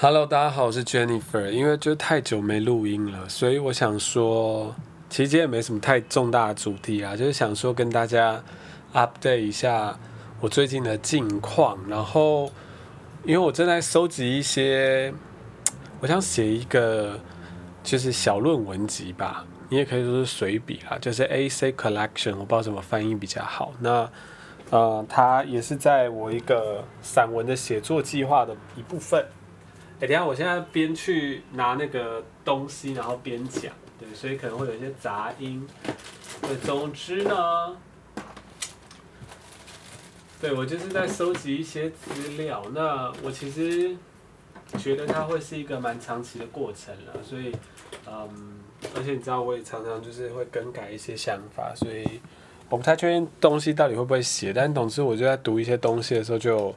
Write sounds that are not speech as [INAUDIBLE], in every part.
Hello，大家好，我是 Jennifer。因为就太久没录音了，所以我想说，其实今天也没什么太重大的主题啊，就是想说跟大家 update 一下我最近的近况。然后，因为我正在收集一些，我想写一个就是小论文集吧，你也可以说是随笔啊，就是 AC Collection，我不知道怎么翻译比较好。那呃，它也是在我一个散文的写作计划的一部分。哎，等下，我现在边去拿那个东西，然后边讲，对，所以可能会有一些杂音。对，总之呢，对我就是在收集一些资料。那我其实觉得它会是一个蛮长期的过程了，所以，嗯，而且你知道，我也常常就是会更改一些想法，所以我不太确定东西到底会不会写。但总之，我就在读一些东西的时候就。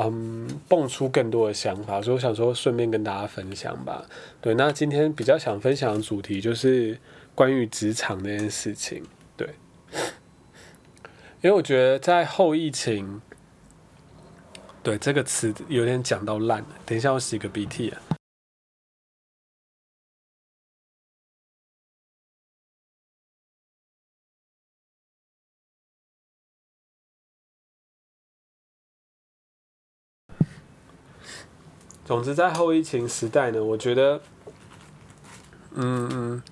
嗯，蹦出更多的想法，所以我想说顺便跟大家分享吧。对，那今天比较想分享的主题就是关于职场那件事情。对，因为我觉得在后疫情，对这个词有点讲到烂。等一下，我洗个鼻涕啊。总之，在后疫情时代呢，我觉得，嗯嗯，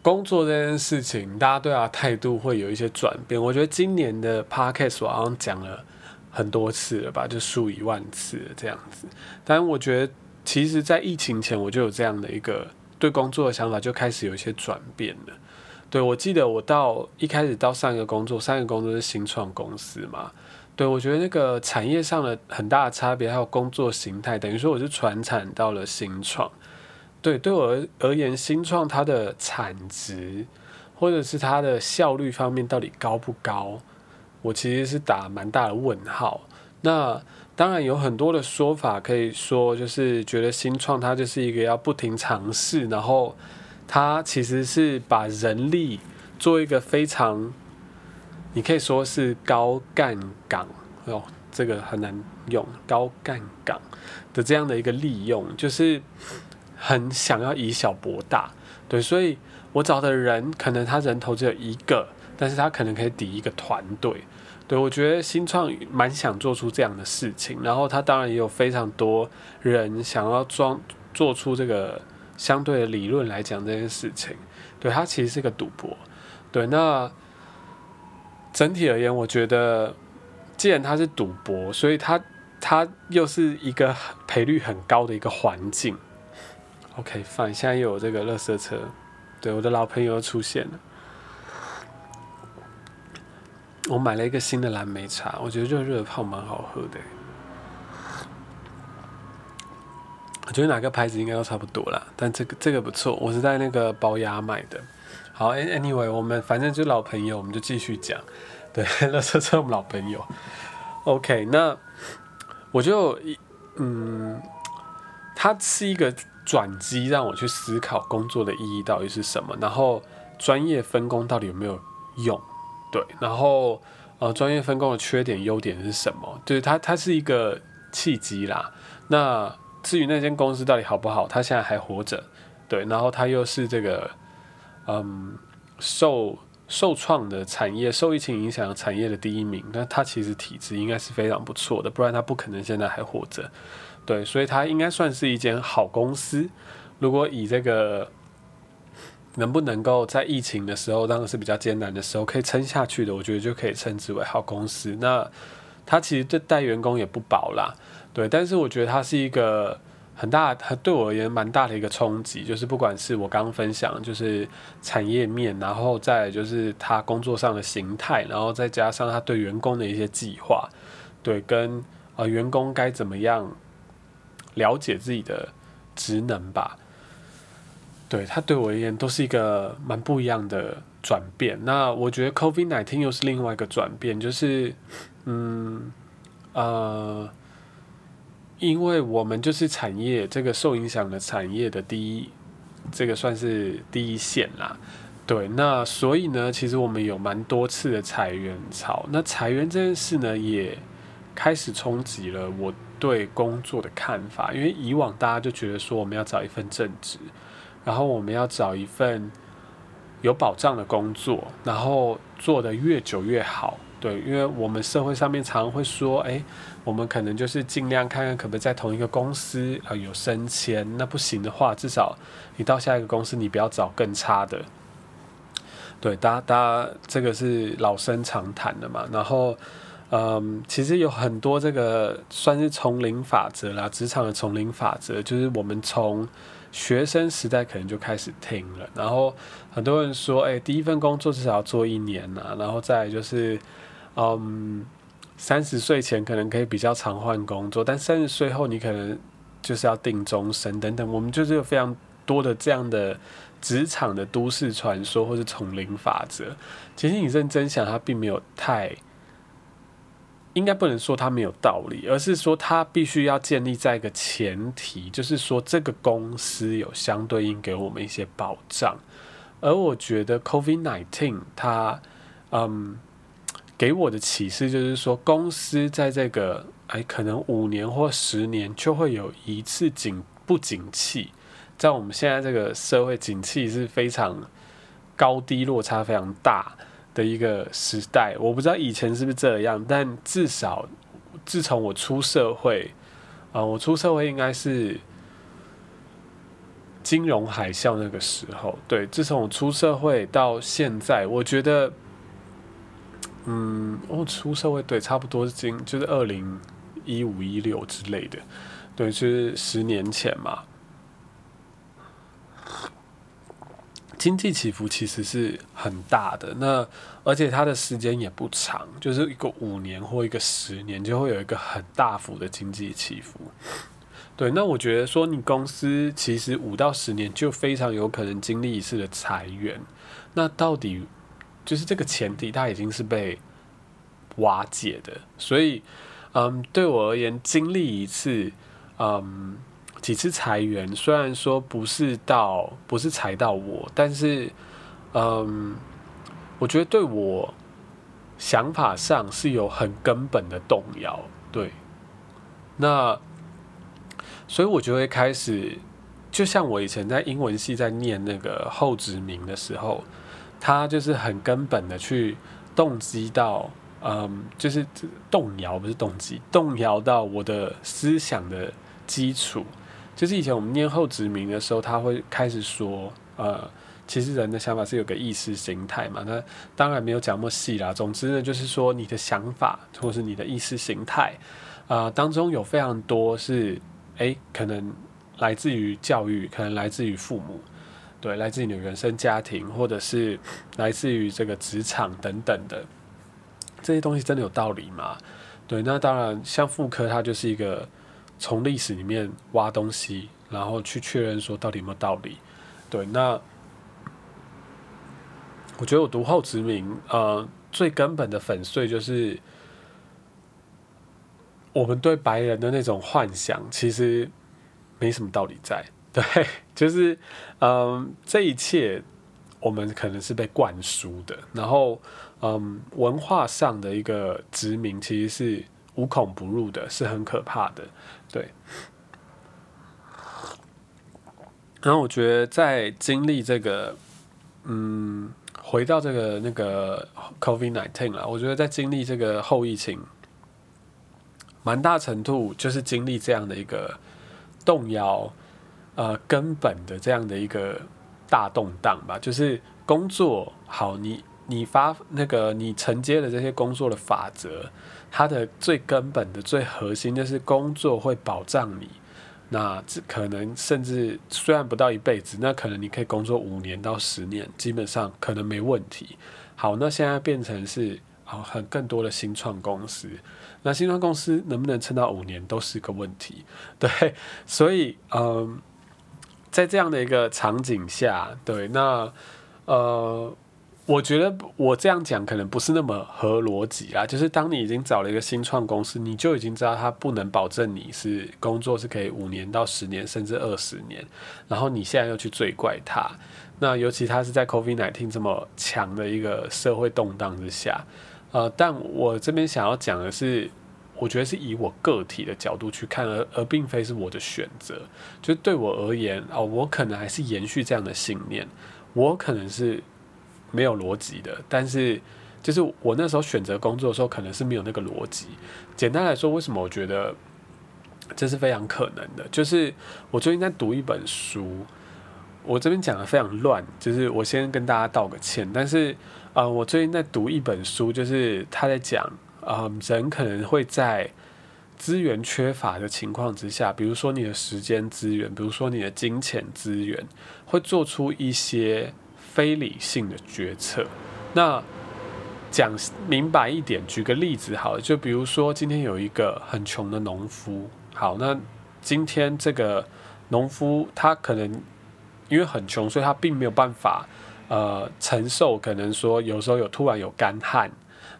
工作这件事情，大家对他态度会有一些转变。我觉得今年的 podcast 我好像讲了很多次了吧，就数以万次这样子。但我觉得，其实，在疫情前，我就有这样的一个对工作的想法，就开始有一些转变了。对我记得，我到一开始到上一个工作，上一个工作是新创公司嘛。对，我觉得那个产业上的很大的差别，还有工作形态，等于说我是传产到了新创。对，对我而言，新创它的产值或者是它的效率方面到底高不高，我其实是打蛮大的问号。那当然有很多的说法可以说，就是觉得新创它就是一个要不停尝试，然后它其实是把人力做一个非常。你可以说是高干岗哦，这个很难用高干岗的这样的一个利用，就是很想要以小博大，对，所以我找的人可能他人头只有一个，但是他可能可以抵一个团队，对我觉得新创蛮想做出这样的事情，然后他当然也有非常多人想要装做出这个相对的理论来讲这件事情，对他其实是个赌博，对那。整体而言，我觉得，既然它是赌博，所以它它又是一个赔率很高的一个环境。OK，反现在又有这个乐色车，对，我的老朋友又出现了。我买了一个新的蓝莓茶，我觉得热热的泡蛮好喝的。我觉得哪个牌子应该都差不多啦，但这个这个不错，我是在那个宝雅买的。好，Anyway，我们反正就老朋友，我们就继续讲。对，乐车车我们老朋友。OK，那我就嗯，它是一个转机，让我去思考工作的意义到底是什么，然后专业分工到底有没有用？对，然后呃，专业分工的缺点、优点是什么？就是它，它是一个契机啦。那至于那间公司到底好不好，它现在还活着，对，然后它又是这个。嗯，受受创的产业，受疫情影响的产业的第一名，那它其实体质应该是非常不错的，不然它不可能现在还活着。对，所以它应该算是一间好公司。如果以这个能不能够在疫情的时候，当然是比较艰难的时候，可以撑下去的，我觉得就可以称之为好公司。那它其实对待员工也不薄啦，对，但是我觉得它是一个。很大，它对我而言蛮大的一个冲击，就是不管是我刚刚分享，就是产业面，然后再就是他工作上的形态，然后再加上他对员工的一些计划，对，跟呃员工该怎么样了解自己的职能吧，对他对我而言都是一个蛮不一样的转变。那我觉得 COVID nineteen 又是另外一个转变，就是嗯呃。因为我们就是产业这个受影响的产业的第一，这个算是第一线啦，对，那所以呢，其实我们有蛮多次的裁员潮，那裁员这件事呢，也开始冲击了我对工作的看法，因为以往大家就觉得说我们要找一份正职，然后我们要找一份有保障的工作，然后做得越久越好。对，因为我们社会上面常会说，哎，我们可能就是尽量看看可不可以在同一个公司啊有升迁，那不行的话，至少你到下一个公司，你不要找更差的。对，大家大家这个是老生常谈的嘛。然后，嗯，其实有很多这个算是丛林法则啦，职场的丛林法则，就是我们从学生时代可能就开始听了。然后很多人说，哎，第一份工作至少要做一年呐，然后再就是。嗯，三十岁前可能可以比较常换工作，但三十岁后你可能就是要定终身等等。我们就是有非常多的这样的职场的都市传说或者丛林法则。其实你认真想，它并没有太，应该不能说它没有道理，而是说它必须要建立在一个前提，就是说这个公司有相对应给我们一些保障。而我觉得 COVID nineteen 它，嗯。给我的启示就是说，公司在这个哎，可能五年或十年就会有一次景不景气，在我们现在这个社会，景气是非常高低落差非常大的一个时代。我不知道以前是不是这样，但至少自从我出社会，啊，我出社会应该是金融海啸那个时候。对，自从我出社会到现在，我觉得。嗯，我出社会对，差不多是今就是二零一五一六之类的，对，就是十年前嘛。经济起伏其实是很大的，那而且它的时间也不长，就是一个五年或一个十年就会有一个很大幅的经济起伏。对，那我觉得说你公司其实五到十年就非常有可能经历一次的裁员，那到底？就是这个前提，它已经是被瓦解的，所以，嗯，对我而言，经历一次，嗯，几次裁员，虽然说不是到不是裁到我，但是，嗯，我觉得对我想法上是有很根本的动摇，对，那，所以我就会开始，就像我以前在英文系在念那个后殖民的时候。他就是很根本的去动机到，嗯，就是动摇，不是动机，动摇到我的思想的基础。就是以前我们念后殖民的时候，他会开始说，呃，其实人的想法是有个意识形态嘛。那当然没有讲那么细啦。总之呢，就是说你的想法或是你的意识形态，啊，当中有非常多是，诶，可能来自于教育，可能来自于父母。对，来自于你的原生家庭，或者是来自于这个职场等等的这些东西，真的有道理吗？对，那当然，像妇科，它就是一个从历史里面挖东西，然后去确认说到底有没有道理。对，那我觉得我读后殖民，呃，最根本的粉碎就是我们对白人的那种幻想，其实没什么道理在。对，[LAUGHS] 就是，嗯，这一切我们可能是被灌输的，然后，嗯，文化上的一个殖民其实是无孔不入的，是很可怕的。对。然后我觉得在经历这个，嗯，回到这个那个 COVID nineteen 了，我觉得在经历这个后疫情，蛮大程度就是经历这样的一个动摇。呃，根本的这样的一个大动荡吧，就是工作好，你你发那个你承接的这些工作的法则，它的最根本的最核心就是工作会保障你，那这可能甚至虽然不到一辈子，那可能你可以工作五年到十年，基本上可能没问题。好，那现在变成是啊，很更多的新创公司，那新创公司能不能撑到五年都是个问题，[LAUGHS] 对，所以嗯。在这样的一个场景下，对，那呃，我觉得我这样讲可能不是那么合逻辑啦。就是当你已经找了一个新创公司，你就已经知道它不能保证你是工作是可以五年到十年甚至二十年，然后你现在又去追怪它，那尤其他是在 COVID nineteen 这么强的一个社会动荡之下，呃，但我这边想要讲的是，我觉得是以我个体的角度去看，而而并非是我的选择。就对我而言，哦，我可能还是延续这样的信念，我可能是没有逻辑的，但是就是我那时候选择工作的时候，可能是没有那个逻辑。简单来说，为什么我觉得这是非常可能的？就是我最近在读一本书，我这边讲的非常乱，就是我先跟大家道个歉。但是，呃，我最近在读一本书，就是他在讲。嗯，人可能会在资源缺乏的情况之下，比如说你的时间资源，比如说你的金钱资源，会做出一些非理性的决策。那讲明白一点，举个例子好了，就比如说今天有一个很穷的农夫，好，那今天这个农夫他可能因为很穷，所以他并没有办法呃承受，可能说有时候有突然有干旱。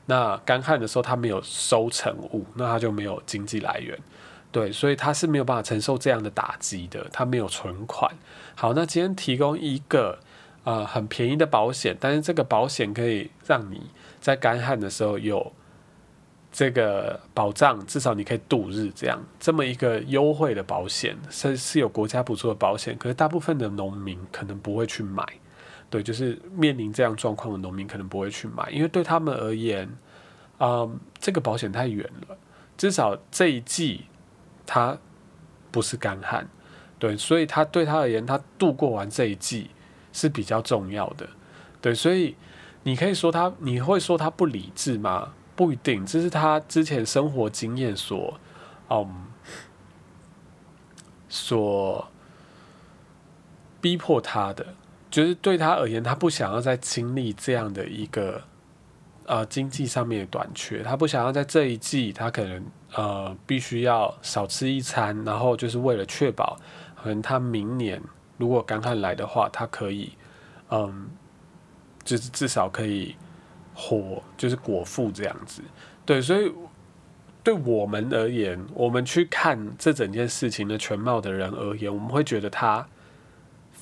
那干旱的时候，他没有收成物，那他就没有经济来源，对，所以他是没有办法承受这样的打击的，他没有存款。好，那今天提供一个呃很便宜的保险，但是这个保险可以让你在干旱的时候有这个保障，至少你可以度日，这样这么一个优惠的保险是是有国家补助的保险，可是大部分的农民可能不会去买。对，就是面临这样状况的农民可能不会去买，因为对他们而言，嗯，这个保险太远了。至少这一季它不是干旱，对，所以他对他而言，他度过完这一季是比较重要的。对，所以你可以说他，你会说他不理智吗？不一定，这是他之前生活经验所，嗯，所逼迫他的。就是对他而言，他不想要再经历这样的一个呃经济上面的短缺，他不想要在这一季，他可能呃必须要少吃一餐，然后就是为了确保，可能他明年如果干旱来的话，他可以嗯，就是至少可以活，就是果腹这样子。对，所以对我们而言，我们去看这整件事情的全貌的人而言，我们会觉得他。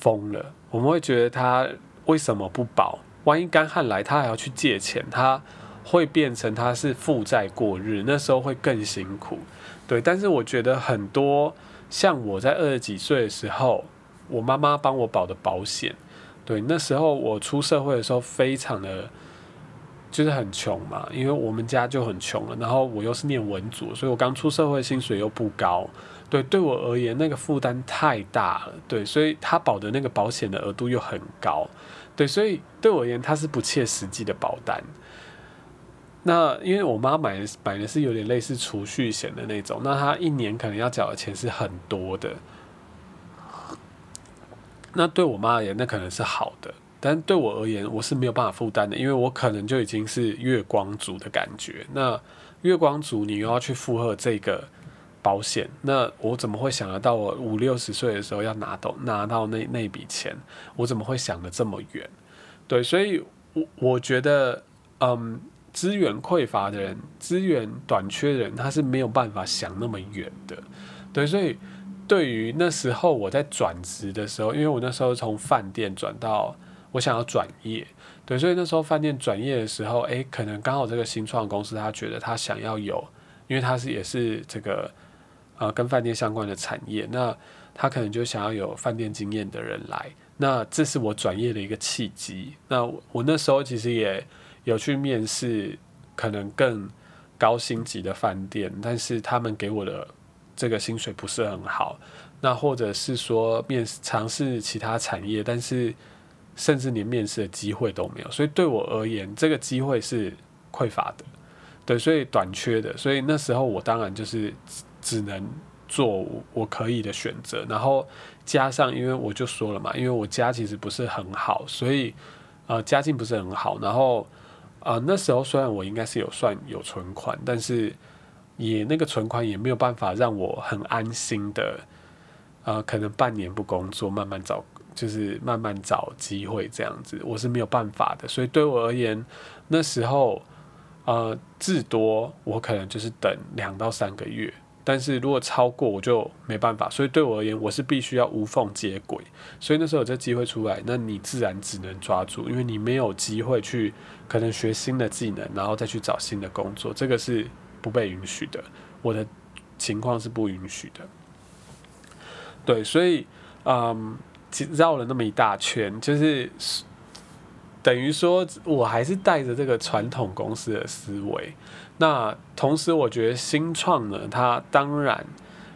疯了，我们会觉得他为什么不保？万一干旱来，他还要去借钱，他会变成他是负债过日，那时候会更辛苦。对，但是我觉得很多像我在二十几岁的时候，我妈妈帮我保的保险，对，那时候我出社会的时候非常的，就是很穷嘛，因为我们家就很穷了，然后我又是念文组，所以我刚出社会薪水又不高。对，对我而言，那个负担太大了。对，所以他保的那个保险的额度又很高。对，所以对我而言，它是不切实际的保单。那因为我妈买的买的是有点类似储蓄险的那种，那她一年可能要缴的钱是很多的。那对我妈而言，那可能是好的，但对我而言，我是没有办法负担的，因为我可能就已经是月光族的感觉。那月光族，你又要去负荷这个。保险，那我怎么会想得到我五六十岁的时候要拿到拿到那那笔钱？我怎么会想的这么远？对，所以，我我觉得，嗯，资源匮乏的人，资源短缺的人，他是没有办法想那么远的。对，所以，对于那时候我在转职的时候，因为我那时候从饭店转到我想要转业，对，所以那时候饭店转业的时候，诶，可能刚好这个新创公司他觉得他想要有，因为他是也是这个。啊，跟饭店相关的产业，那他可能就想要有饭店经验的人来，那这是我转业的一个契机。那我那时候其实也有去面试，可能更高星级的饭店，但是他们给我的这个薪水不是很好。那或者是说面试尝试其他产业，但是甚至连面试的机会都没有。所以对我而言，这个机会是匮乏的，对，所以短缺的。所以那时候我当然就是。只能做我可以的选择，然后加上，因为我就说了嘛，因为我家其实不是很好，所以呃家境不是很好，然后呃那时候虽然我应该是有算有存款，但是也那个存款也没有办法让我很安心的，呃可能半年不工作，慢慢找就是慢慢找机会这样子，我是没有办法的，所以对我而言那时候呃至多我可能就是等两到三个月。但是如果超过我就没办法，所以对我而言，我是必须要无缝接轨。所以那时候有这机会出来，那你自然只能抓住，因为你没有机会去可能学新的技能，然后再去找新的工作，这个是不被允许的，我的情况是不允许的。对，所以嗯，绕了那么一大圈，就是等于说我还是带着这个传统公司的思维。那同时，我觉得新创呢，它当然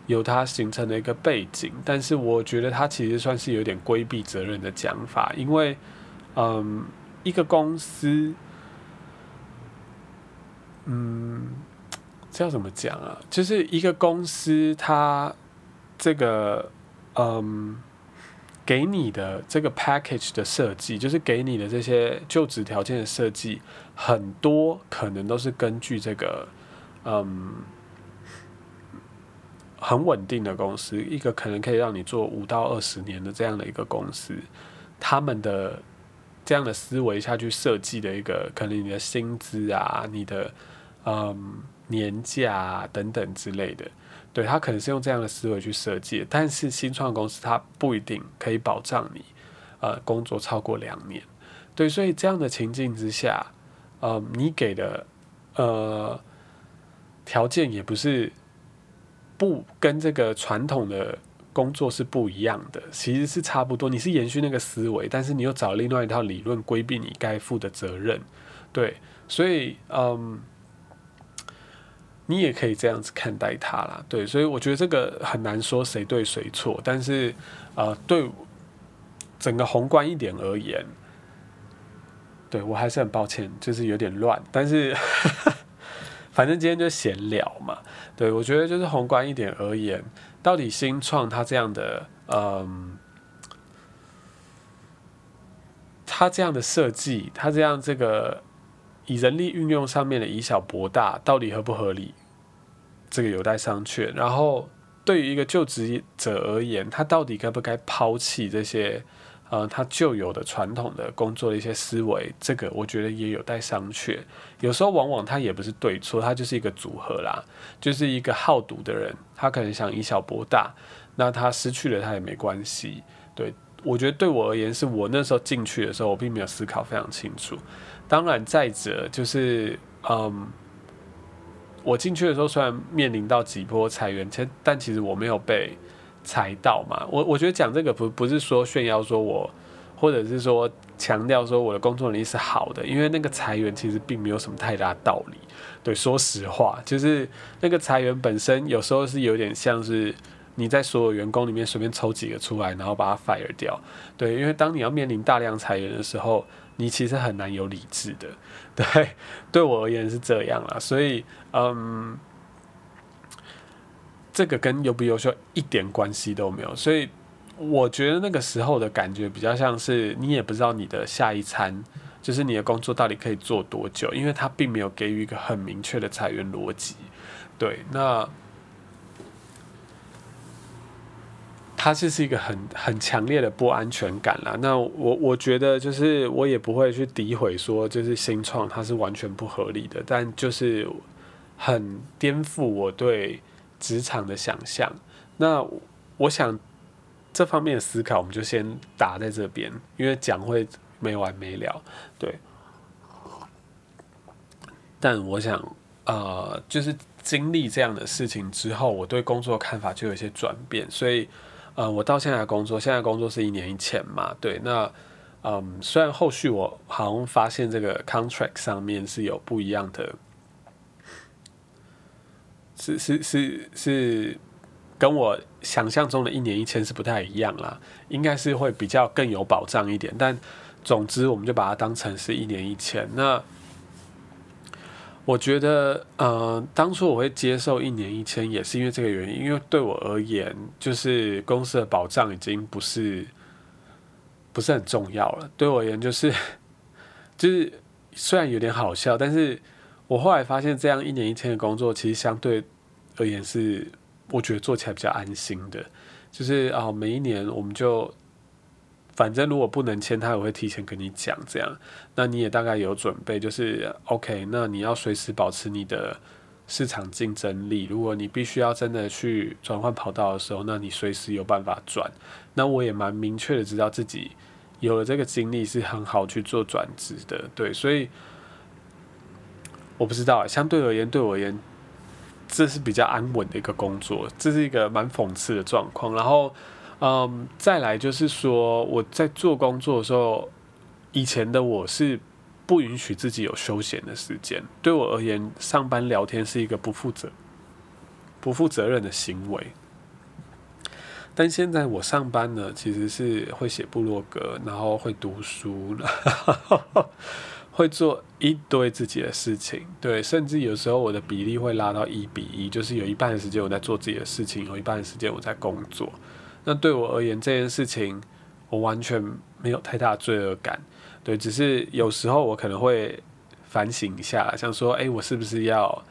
有它形成的一个背景，但是我觉得它其实算是有点规避责任的讲法，因为嗯，一个公司。嗯，这要怎么讲啊？就是一个公司，它这个嗯，给你的这个 package 的设计，就是给你的这些就职条件的设计，很多可能都是根据这个嗯很稳定的公司，一个可能可以让你做五到二十年的这样的一个公司，他们的这样的思维下去设计的一个，可能你的薪资啊，你的。嗯，年假啊等等之类的，对他可能是用这样的思维去设计，但是新创公司它不一定可以保障你，呃，工作超过两年，对，所以这样的情境之下，呃，你给的呃条件也不是不跟这个传统的工作是不一样的，其实是差不多，你是延续那个思维，但是你又找另外一套理论规避你该负的责任，对，所以嗯。你也可以这样子看待它啦，对，所以我觉得这个很难说谁对谁错，但是，呃，对整个宏观一点而言，对我还是很抱歉，就是有点乱，但是 [LAUGHS] 反正今天就闲聊嘛，对我觉得就是宏观一点而言，到底新创它这样的，嗯，它这样的设计，它这样这个。以人力运用上面的以小博大，到底合不合理？这个有待商榷。然后，对于一个就职者而言，他到底该不该抛弃这些呃他旧有的传统的工作的一些思维？这个我觉得也有待商榷。有时候往往他也不是对错，他就是一个组合啦，就是一个好赌的人，他可能想以小博大，那他失去了他也没关系。对我觉得对我而言，是我那时候进去的时候，我并没有思考非常清楚。当然，再者就是，嗯，我进去的时候虽然面临到几波裁员，其但其实我没有被裁到嘛。我我觉得讲这个不不是说炫耀说我，或者是说强调说我的工作能力是好的，因为那个裁员其实并没有什么太大道理。对，说实话，就是那个裁员本身有时候是有点像是你在所有员工里面随便抽几个出来，然后把它 fire 掉。对，因为当你要面临大量裁员的时候。你其实很难有理智的，对，对我而言是这样啦，所以，嗯，这个跟优不优秀一点关系都没有，所以我觉得那个时候的感觉比较像是你也不知道你的下一餐，就是你的工作到底可以做多久，因为他并没有给予一个很明确的裁员逻辑，对，那。它就是一个很很强烈的不安全感啦。那我我觉得就是我也不会去诋毁说就是新创它是完全不合理的，但就是很颠覆我对职场的想象。那我想这方面的思考我们就先打在这边，因为讲会没完没了。对，但我想呃，就是经历这样的事情之后，我对工作的看法就有一些转变，所以。呃，我到现在工作，现在工作是一年以前嘛，对，那，嗯，虽然后续我好像发现这个 contract 上面是有不一样的，是是是是，跟我想象中的一年一签是不太一样啦，应该是会比较更有保障一点，但总之我们就把它当成是一年一签，那。我觉得，呃，当初我会接受一年一签，也是因为这个原因。因为对我而言，就是公司的保障已经不是不是很重要了。对我而言，就是就是虽然有点好笑，但是我后来发现，这样一年一签的工作，其实相对而言是我觉得做起来比较安心的。就是啊，每一年我们就。反正如果不能签，他也会提前跟你讲，这样，那你也大概有准备，就是 OK。那你要随时保持你的市场竞争力。如果你必须要真的去转换跑道的时候，那你随时有办法转。那我也蛮明确的知道自己有了这个经历是很好去做转职的，对。所以我不知道，相对而言，对我而言，这是比较安稳的一个工作，这是一个蛮讽刺的状况。然后，嗯，再来就是说，我在做工作的时候，以前的我是不允许自己有休闲的时间。对我而言，上班聊天是一个不负责、不负责任的行为。但现在我上班呢，其实是会写部落格，然后会读书，会做一堆自己的事情。对，甚至有时候我的比例会拉到一比一，就是有一半的时间我在做自己的事情，有一半的时间我在工作。那对我而言，这件事情我完全没有太大罪恶感。对，只是有时候我可能会反省一下，想说，哎，我是不是要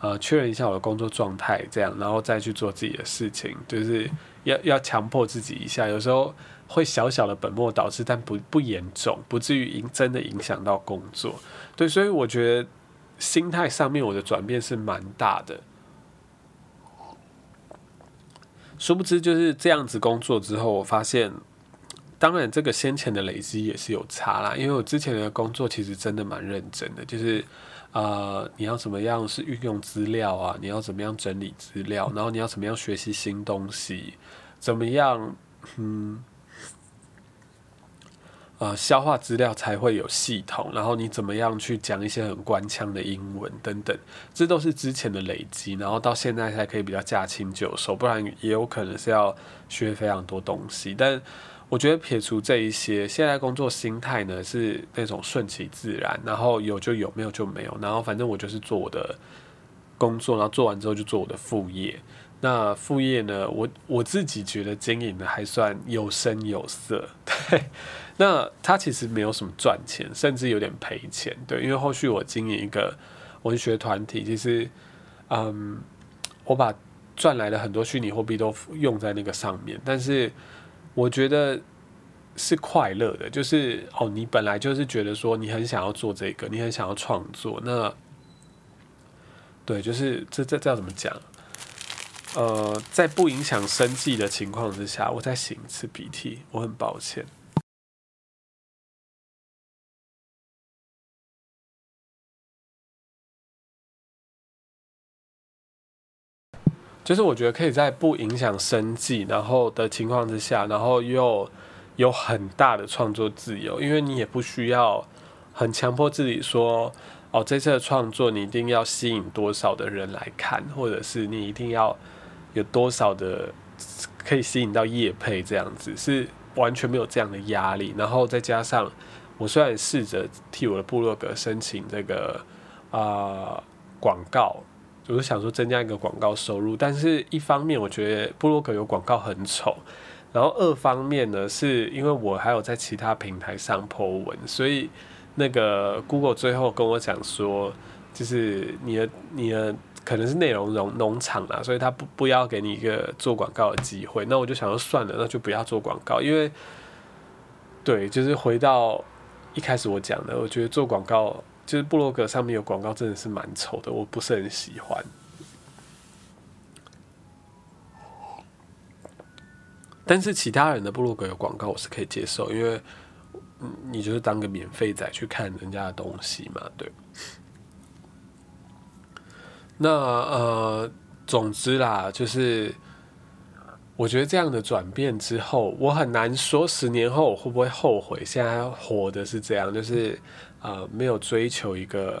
呃确认一下我的工作状态，这样，然后再去做自己的事情，就是。要要强迫自己一下，有时候会小小的本末倒置，但不不严重，不至于影真的影响到工作。对，所以我觉得心态上面我的转变是蛮大的。殊不知就是这样子工作之后，我发现，当然这个先前的累积也是有差啦，因为我之前的工作其实真的蛮认真的，就是。呃，你要怎么样是运用资料啊？你要怎么样整理资料？然后你要怎么样学习新东西？怎么样，嗯，呃，消化资料才会有系统？然后你怎么样去讲一些很官腔的英文等等？这都是之前的累积，然后到现在才可以比较驾轻就熟，不然也有可能是要学非常多东西。但我觉得撇除这一些，现在工作心态呢是那种顺其自然，然后有就有，没有就没有，然后反正我就是做我的工作，然后做完之后就做我的副业。那副业呢，我我自己觉得经营的还算有声有色，[LAUGHS] 对。那他其实没有什么赚钱，甚至有点赔钱，对。因为后续我经营一个文学团体，其实，嗯，我把赚来的很多虚拟货币都用在那个上面，但是。我觉得是快乐的，就是哦，你本来就是觉得说你很想要做这个，你很想要创作，那对，就是这这这要怎么讲？呃，在不影响生计的情况之下，我再擤一次鼻涕，我很抱歉。就是我觉得可以在不影响生计然后的情况之下，然后又有很大的创作自由，因为你也不需要很强迫自己说，哦，这次的创作你一定要吸引多少的人来看，或者是你一定要有多少的可以吸引到业配这样子，是完全没有这样的压力。然后再加上我虽然试着替我的部落格申请这个啊广告。我是想说增加一个广告收入，但是一方面我觉得部落格有广告很丑，然后二方面呢是因为我还有在其他平台上 po 文，所以那个 Google 最后跟我讲说，就是你的你的可能是内容农农场啦，所以他不不要给你一个做广告的机会。那我就想说算了，那就不要做广告，因为对，就是回到一开始我讲的，我觉得做广告。就是布洛格上面有广告，真的是蛮丑的，我不是很喜欢。但是其他人的布洛格有广告，我是可以接受，因为你就是当个免费仔去看人家的东西嘛，对。那呃，总之啦，就是我觉得这样的转变之后，我很难说十年后我会不会后悔现在活的是这样，就是。呃，没有追求一个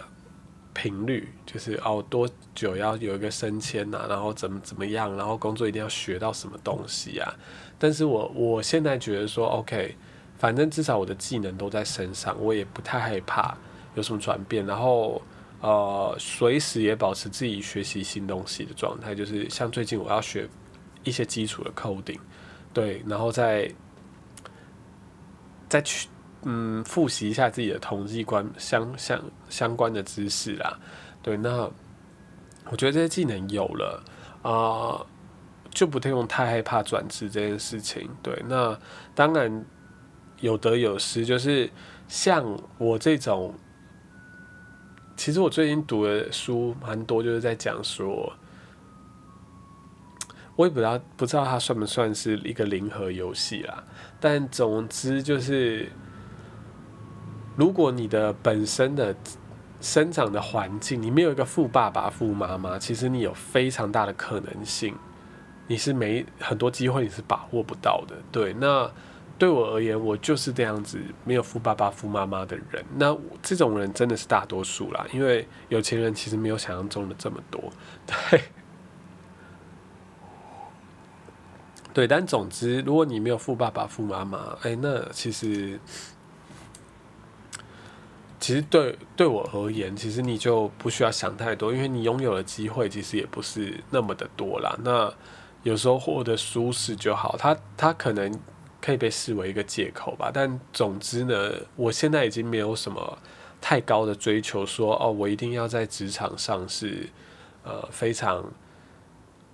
频率，就是哦多久要有一个升迁呐，然后怎么怎么样，然后工作一定要学到什么东西啊？但是我我现在觉得说，OK，反正至少我的技能都在身上，我也不太害怕有什么转变，然后呃，随时也保持自己学习新东西的状态，就是像最近我要学一些基础的 coding，对，然后再再去。嗯，复习一下自己的统计关相相相关的知识啦。对，那我觉得这些技能有了啊，就不太用太害怕转职这件事情。对，那当然有得有失，就是像我这种，其实我最近读的书蛮多，就是在讲说，我也不知道不知道它算不算是一个零和游戏啦。但总之就是。如果你的本身的生长的环境，你没有一个富爸爸、富妈妈，其实你有非常大的可能性，你是没很多机会，你是把握不到的。对，那对我而言，我就是这样子，没有富爸爸、富妈妈的人。那这种人真的是大多数啦，因为有钱人其实没有想象中的这么多。[LAUGHS] 对，对，但总之，如果你没有富爸爸、富妈妈，哎，那其实。其实对对我而言，其实你就不需要想太多，因为你拥有的机会其实也不是那么的多啦。那有时候获得舒适就好，他他可能可以被视为一个借口吧。但总之呢，我现在已经没有什么太高的追求，说哦，我一定要在职场上是呃非常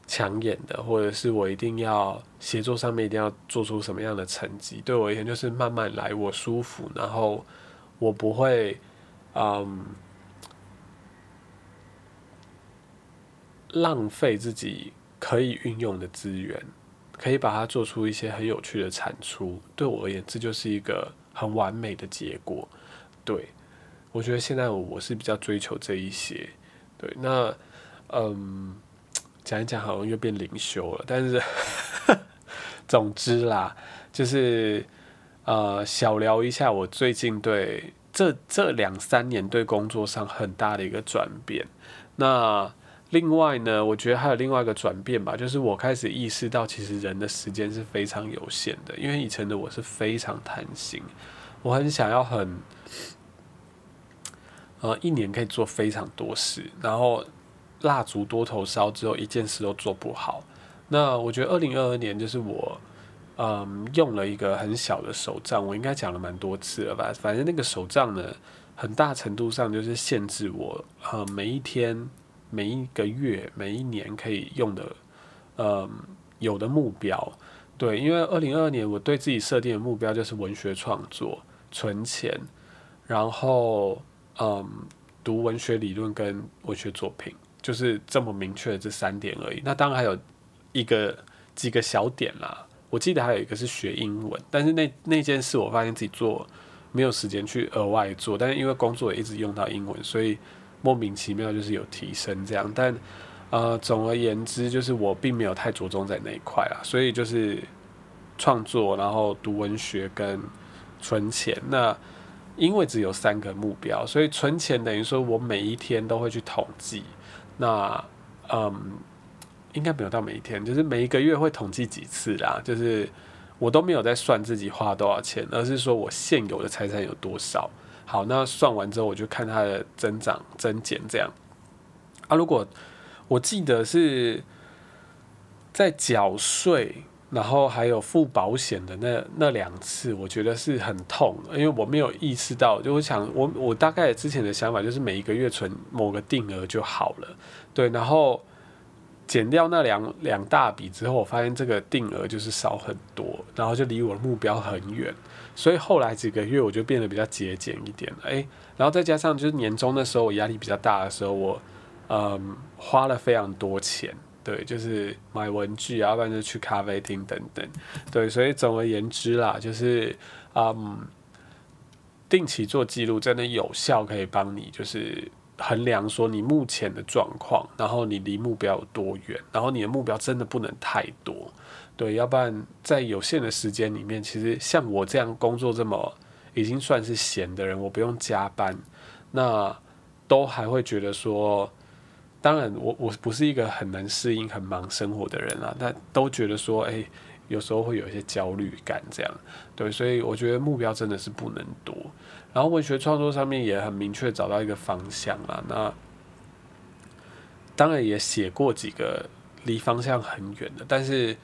抢眼的，或者是我一定要协作上面一定要做出什么样的成绩。对我而言，就是慢慢来，我舒服，然后。我不会，嗯，浪费自己可以运用的资源，可以把它做出一些很有趣的产出。对我而言，这就是一个很完美的结果。对，我觉得现在我是比较追求这一些。对，那嗯，讲一讲好像又变灵修了，但是 [LAUGHS] 总之啦，就是。呃，小聊一下我最近对这这两三年对工作上很大的一个转变。那另外呢，我觉得还有另外一个转变吧，就是我开始意识到，其实人的时间是非常有限的。因为以前的我是非常贪心，我很想要很，呃，一年可以做非常多事，然后蜡烛多头烧之后，一件事都做不好。那我觉得二零二二年就是我。嗯，用了一个很小的手账，我应该讲了蛮多次了吧？反正那个手账呢，很大程度上就是限制我，呃，每一天、每一个月、每一年可以用的，嗯，有的目标。对，因为二零二二年我对自己设定的目标就是文学创作、存钱，然后嗯，读文学理论跟文学作品，就是这么明确的这三点而已。那当然还有一个几个小点啦。我记得还有一个是学英文，但是那那件事我发现自己做没有时间去额外做，但是因为工作也一直用到英文，所以莫名其妙就是有提升这样。但呃，总而言之，就是我并没有太着重在那一块啦，所以就是创作，然后读文学跟存钱。那因为只有三个目标，所以存钱等于说我每一天都会去统计。那嗯。应该没有到每一天，就是每一个月会统计几次啦。就是我都没有在算自己花多少钱，而是说我现有的财产有多少。好，那算完之后，我就看它的增长增减这样。啊，如果我记得是在缴税，然后还有付保险的那那两次，我觉得是很痛，因为我没有意识到，就我想我我大概之前的想法就是每一个月存某个定额就好了，对，然后。减掉那两两大笔之后，我发现这个定额就是少很多，然后就离我的目标很远，所以后来几个月我就变得比较节俭一点，诶，然后再加上就是年终的时候我压力比较大的时候，我嗯花了非常多钱，对，就是买文具啊，要不然就去咖啡厅等等，对，所以总而言之啦，就是嗯定期做记录真的有效，可以帮你就是。衡量说你目前的状况，然后你离目标有多远，然后你的目标真的不能太多，对，要不然在有限的时间里面，其实像我这样工作这么已经算是闲的人，我不用加班，那都还会觉得说，当然我我不是一个很能适应很忙生活的人啊，但都觉得说，哎，有时候会有一些焦虑感这样，对，所以我觉得目标真的是不能多。然后文学创作上面也很明确找到一个方向啊，那当然也写过几个离方向很远的，但是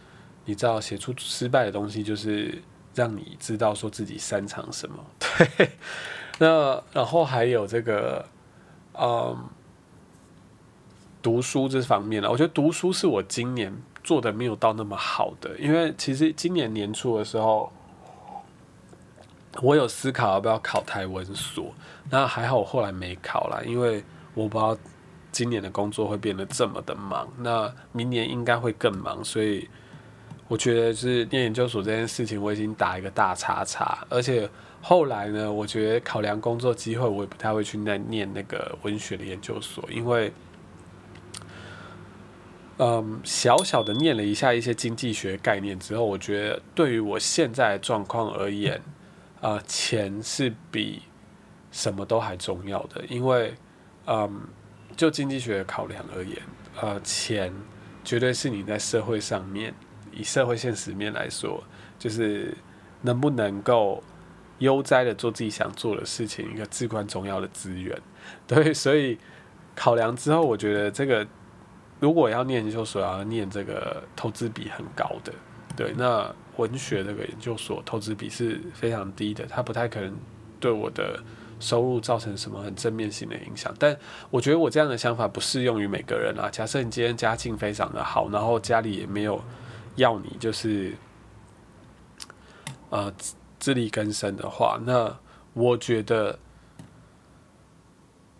你知道写出失败的东西就是让你知道说自己擅长什么，[LAUGHS] 对。那然后还有这个，嗯，读书这方面呢，我觉得读书是我今年做的没有到那么好的，因为其实今年年初的时候。我有思考要不要考台文所，那还好我后来没考啦，因为我不知道今年的工作会变得这么的忙，那明年应该会更忙，所以我觉得是念研究所这件事情，我已经打一个大叉叉。而且后来呢，我觉得考量工作机会，我也不太会去那念那个文学的研究所，因为，嗯，小小的念了一下一些经济学概念之后，我觉得对于我现在的状况而言，啊，钱是比什么都还重要的，因为，嗯，就经济学的考量而言，呃，钱绝对是你在社会上面。以社会现实面来说，就是能不能够悠哉的做自己想做的事情，一个至关重要的资源。[LAUGHS] 对，所以考量之后，我觉得这个如果要念研究所，要念这个投资比很高的。对，那文学这个研究所投资比是非常低的，它不太可能对我的收入造成什么很正面性的影响。但我觉得我这样的想法不适用于每个人啊。假设你今天家境非常的好，然后家里也没有。要你就是，呃，自力更生的话，那我觉得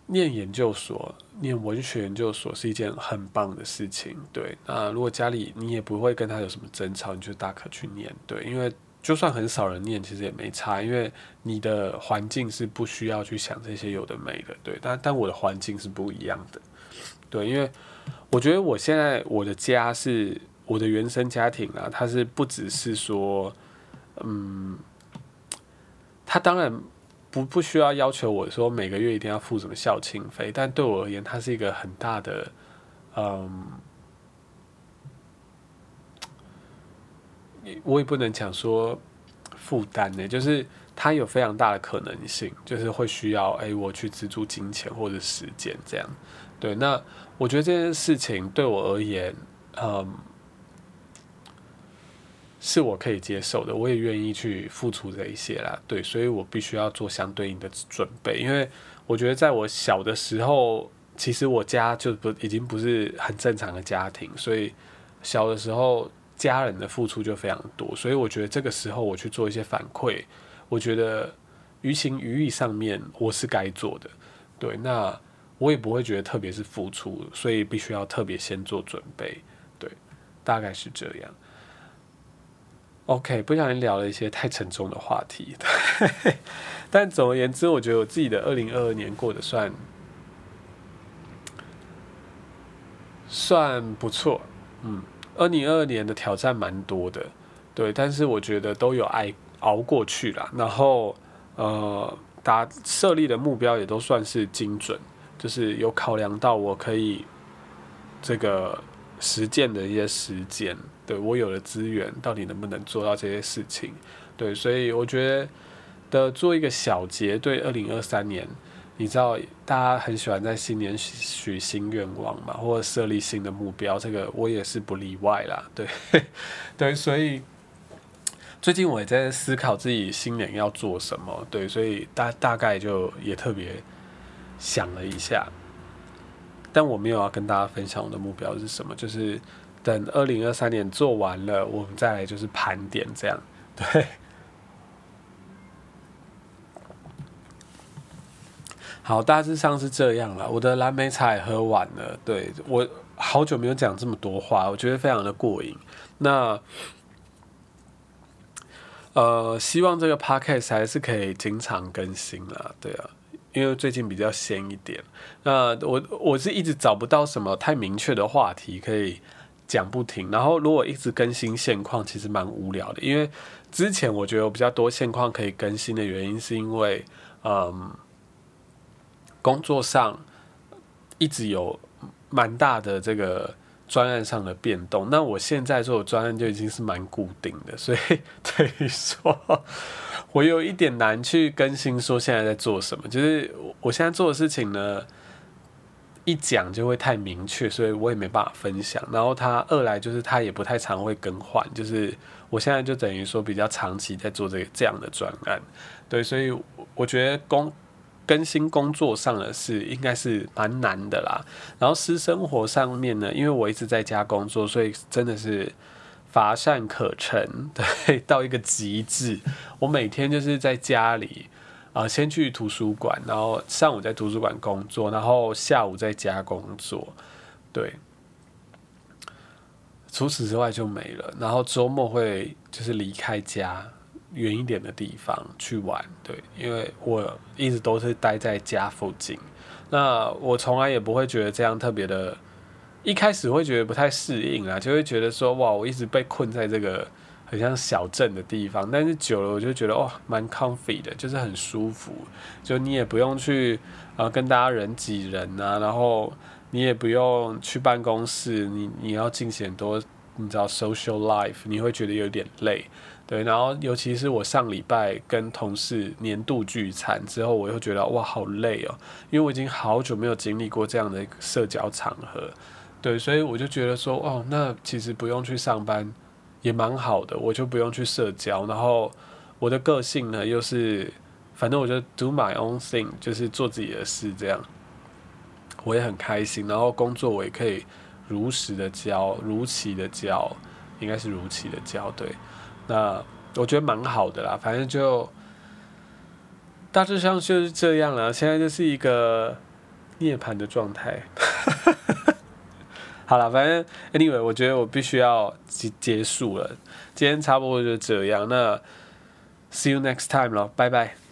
念研究所、念文学研究所是一件很棒的事情。对，那如果家里你也不会跟他有什么争吵，你就大可去念。对，因为就算很少人念，其实也没差，因为你的环境是不需要去想这些有的没的。对，但但我的环境是不一样的。对，因为我觉得我现在我的家是。我的原生家庭啊，他是不只是说，嗯，他当然不不需要要求我说每个月一定要付什么孝亲费，但对我而言，它是一个很大的，嗯，我也不能讲说负担呢，就是它有非常大的可能性，就是会需要哎我去资助金钱或者时间这样，对，那我觉得这件事情对我而言，嗯。是我可以接受的，我也愿意去付出这一些啦。对，所以我必须要做相对应的准备，因为我觉得在我小的时候，其实我家就不已经不是很正常的家庭，所以小的时候家人的付出就非常多，所以我觉得这个时候我去做一些反馈，我觉得于情于义上面我是该做的。对，那我也不会觉得特别是付出，所以必须要特别先做准备。对，大概是这样。OK，不小心聊了一些太沉重的话题，[LAUGHS] 但总而言之，我觉得我自己的二零二二年过得算算不错。嗯，二零二二年的挑战蛮多的，对，但是我觉得都有爱熬过去了。然后呃，达设立的目标也都算是精准，就是有考量到我可以这个实践的一些时间。对我有了资源，到底能不能做到这些事情？对，所以我觉得做一个小结，对二零二三年，你知道大家很喜欢在新年许新愿望嘛，或者设立新的目标，这个我也是不例外啦。对，[LAUGHS] 对，所以最近我也在思考自己新年要做什么。对，所以大大概就也特别想了一下，但我没有要跟大家分享我的目标是什么，就是。等二零二三年做完了，我们再来就是盘点这样，对。好，大致上是这样了。我的蓝莓茶也喝完了，对我好久没有讲这么多话，我觉得非常的过瘾。那呃，希望这个 podcast 还是可以经常更新啦，对啊，因为最近比较闲一点。那我我是一直找不到什么太明确的话题可以。讲不停，然后如果一直更新现况，其实蛮无聊的。因为之前我觉得有比较多现况可以更新的原因，是因为嗯，工作上一直有蛮大的这个专案上的变动。那我现在做的专案就已经是蛮固定的，[LAUGHS] 所以等于说我有一点难去更新说现在在做什么。就是我现在做的事情呢。一讲就会太明确，所以我也没办法分享。然后他二来就是他也不太常会更换，就是我现在就等于说比较长期在做这个这样的专案，对，所以我觉得工更新工作上的事应该是蛮难的啦。然后私生活上面呢，因为我一直在家工作，所以真的是乏善可陈，[LAUGHS] 对，到一个极致。我每天就是在家里。啊，先去图书馆，然后上午在图书馆工作，然后下午在家工作，对。除此之外就没了。然后周末会就是离开家远一点的地方去玩，对，因为我一直都是待在家附近。那我从来也不会觉得这样特别的，一开始会觉得不太适应啊，就会觉得说哇，我一直被困在这个很像小镇的地方。但是久了我就觉得哇，蛮 comfy 的，就是很舒服，就你也不用去啊跟大家人挤人啊，然后你也不用去办公室，你你要进行很多你知道 social life，你会觉得有点累。对，然后尤其是我上礼拜跟同事年度聚餐之后，我又觉得哇好累哦，因为我已经好久没有经历过这样的社交场合，对，所以我就觉得说哦，那其实不用去上班也蛮好的，我就不用去社交，然后我的个性呢又是，反正我就 do my own thing，就是做自己的事这样，我也很开心，然后工作我也可以如实的交，如期的交，应该是如期的交，对。那我觉得蛮好的啦，反正就大致上就是这样了。现在就是一个涅槃的状态。[LAUGHS] 好了，反正 anyway，我觉得我必须要结结束了。今天差不多就这样。那 see you next time 喽，拜拜。